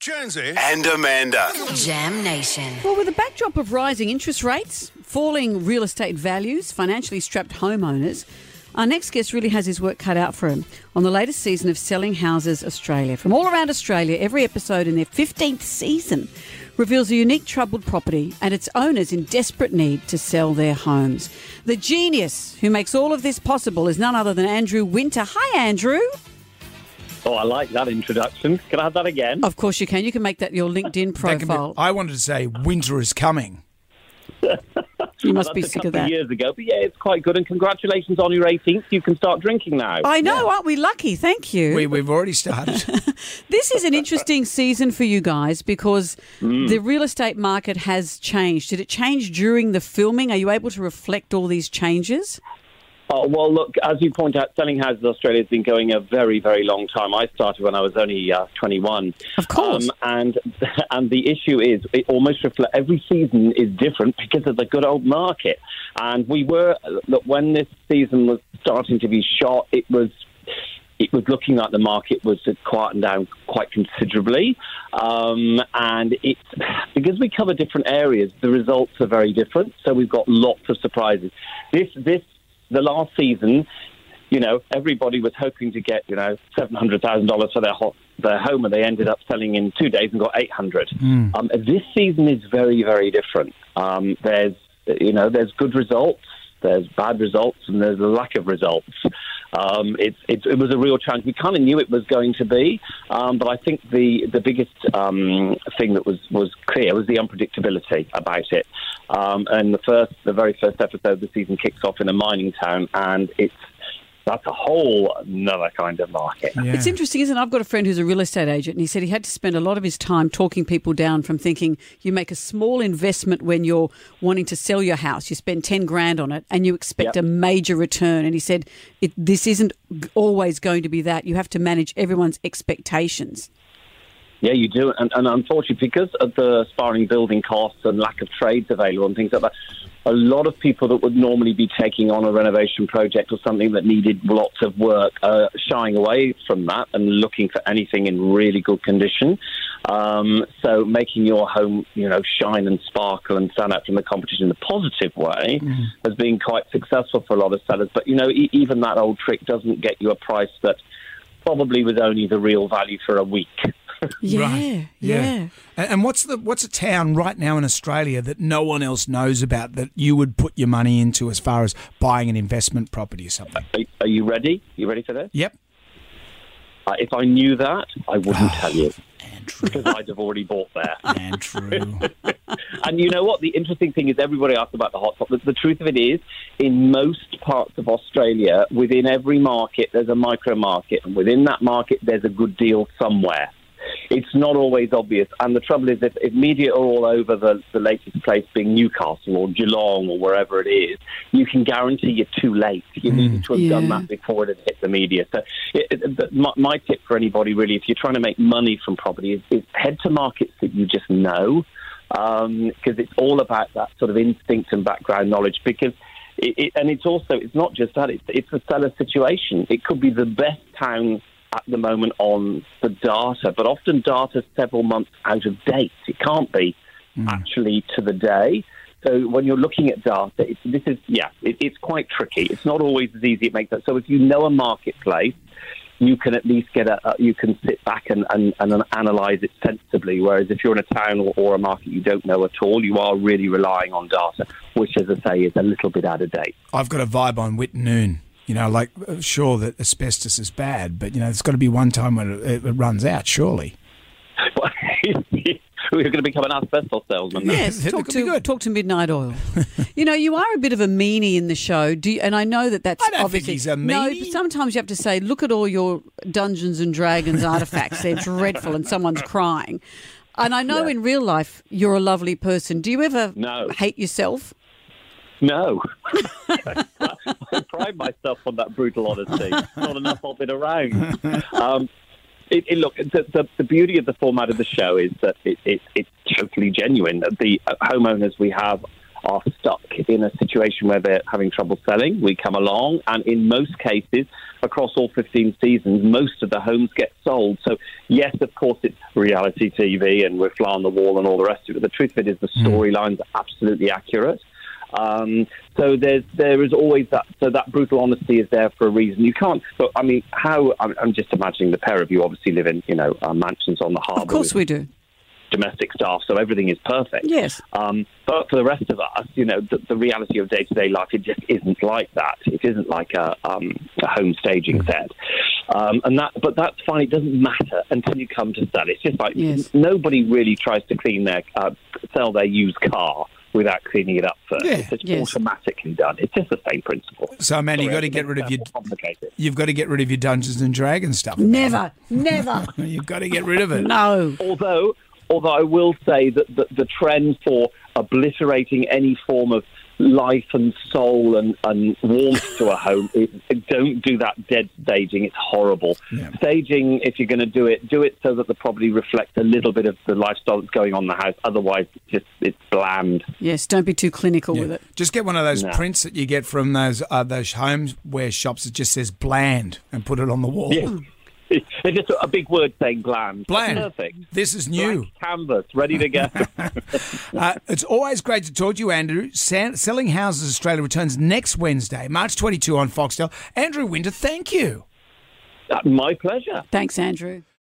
Jonesy and Amanda. Jam Nation. Well, with the backdrop of rising interest rates, falling real estate values, financially strapped homeowners, our next guest really has his work cut out for him on the latest season of Selling Houses Australia. From all around Australia, every episode in their 15th season reveals a unique troubled property and its owners in desperate need to sell their homes. The genius who makes all of this possible is none other than Andrew Winter. Hi, Andrew. Oh, I like that introduction. Can I have that again? Of course you can. You can make that your LinkedIn That can be- profile. I wanted to say winter is coming. You must That's be sick couple of that. years ago, but yeah, it's quite good. And congratulations on your 18th. You can start drinking now. I know, aren't we lucky? Thank you. We, we've already started. This is an interesting season for you guys because Mm. the real estate market has changed. Did it change during the filming? Are you able to reflect all these changes? Oh, well, look, as you point out, Selling Houses in Australia has been going a very, very long time. I started when I was only uh, 21. Of course. Um, and and the issue is, it almost reflects every season is different because of the good old market. And we were look when this season was starting to be shot, it was it was looking like the market was quieting down quite considerably. Um, and it's because we cover different areas, the results are very different. So we've got lots of surprises. This this the last season, you know, everybody was hoping to get you know seven hundred thousand dollars for their ho- their home, and they ended up selling in two days and got eight hundred. Um, this season is very very different. Um, there's you know there's good results, there's bad results, and there's a lack of results. Um, it's, it's, it was a real challenge. We kind of knew it was going to be, um, but I think the the biggest um, thing that was, was clear was the unpredictability about it. Um, and the first, the very first episode of the season kicks off in a mining town, and it's that's a whole another kind of market. Yeah. It's interesting, isn't it? I've got a friend who's a real estate agent, and he said he had to spend a lot of his time talking people down from thinking you make a small investment when you're wanting to sell your house. You spend 10 grand on it and you expect Yep. a major return. And he said it, this isn't always going to be that. You have to manage everyone's expectations. Yeah, you do. And, and unfortunately, because of the aspiring building costs and lack of trades available and things like that, a lot of people that would normally be taking on a renovation project or something that needed lots of work are shying away from that and looking for anything in really good condition. Um, so making your home, you know, shine and sparkle and stand out from the competition in a positive way has been quite successful for a lot of sellers. But, you know, e- even that old trick doesn't get you a price that probably was only the real value for a week. Yeah, Right. yeah. And, and what's the what's a town right now in Australia that no one else knows about that you would put your money into as far as buying an investment property or something? Are, are you ready? You ready for this? Yep. Uh, if I knew that, I wouldn't tell you Andrew. because I'd have already bought there. Andrew. And you know what? The interesting thing is everybody asks about the hotspot. The, the truth of it is, in most parts of Australia, within every market, there's a micro market, and within that market, there's a good deal somewhere. It's not always obvious. And the trouble is, if, if media are all over the, the latest place being Newcastle or Geelong or wherever it is, you can guarantee you're too late. You needed mm. to have done that before it had hit the media. So, it, it, the- my, my tip for anybody really, if you're trying to make money from property, is, is head to markets that you just know, um, because it's all about that sort of instinct and background knowledge. Because it, it, and it's also it's not just that; it's it's a seller situation. It could be the best town at the moment on the data, but often data several months out of date. It can't be actually to the day. So when you're looking at data, it's, this is yeah, it, it's quite tricky. It's not always as easy as it makes sense. So if you know a marketplace, you can at least get a, uh, you can sit back and, and, and analyze it sensibly. Whereas if you're in a town or, or a market you don't know at all, you are really relying on data, which, as I say, is a little bit out of date. I've got a vibe on Wittenoom. You know, like uh, sure that asbestos is bad, but you know, there's got to be one time when it, it runs out. Surely. We're going to become an asbestos salesman. now. Yes, talk to talk to Midnight Oil. you know, you are a bit of a meanie in the show, do you, and I know that that's I don't think obviously he's a no. But sometimes you have to say, look at all your Dungeons and Dragons artifacts; they're dreadful, and someone's crying. And I know in real life you're a lovely person. Do you ever No. hate yourself? No. I pride myself on that brutal honesty. Not enough of it around. Um, it, it, look, the, the, the beauty of the format of the show is that it, it, it's totally genuine. The uh, homeowners we have are stuck in a situation where they're having trouble selling, we come along, and in most cases, across all 15 seasons, most of the homes get sold. So, yes, of course, it's reality TV and we're fly on the wall and all the rest of it. But the truth of it is the storylines are absolutely accurate. Um, so there's there is always that so that brutal honesty is there for a reason. You can't. But I mean, how? I'm, I'm just imagining the pair of you obviously live in you know uh, mansions on the harbour. Of course we do. Domestic staff, so everything is perfect. Yes. Um, but for the rest of us, you know, the, the reality of day to day life, it just isn't like that. It isn't like a, um, a home staging set. Um, and that, but that's fine. It doesn't matter until you come to sell. It's just like Yes. nobody really tries to clean their, uh, sell their used car without cleaning it up first. Yeah. It's just Yes. automatically done. It's just the same principle. So, man, you've got to get rid of your complicated. you've got to get rid of your Dungeons and Dragons stuff. Never, never. You've got to get rid of it. No. although although I will say that the, the trend for obliterating any form of life and soul and, and warmth to a home is don't do that dead staging it's horrible Yeah. staging if you're going to do it do it so that the property reflects a little bit of the lifestyle that's going on in the house otherwise it's just it's bland Yes, don't be too clinical with it. Just get one of those No. prints that you get from those uh, those homeware shops that just says bland and put it on the wall. yeah. It's just a big word saying bland Bland. perfect This is new. Blank canvas ready to go Uh, it's always great to talk to you, Andrew. San- Selling Houses Australia returns next Wednesday, March 22 on Foxtel. Andrew Winter, thank you. my pleasure Thanks, Andrew.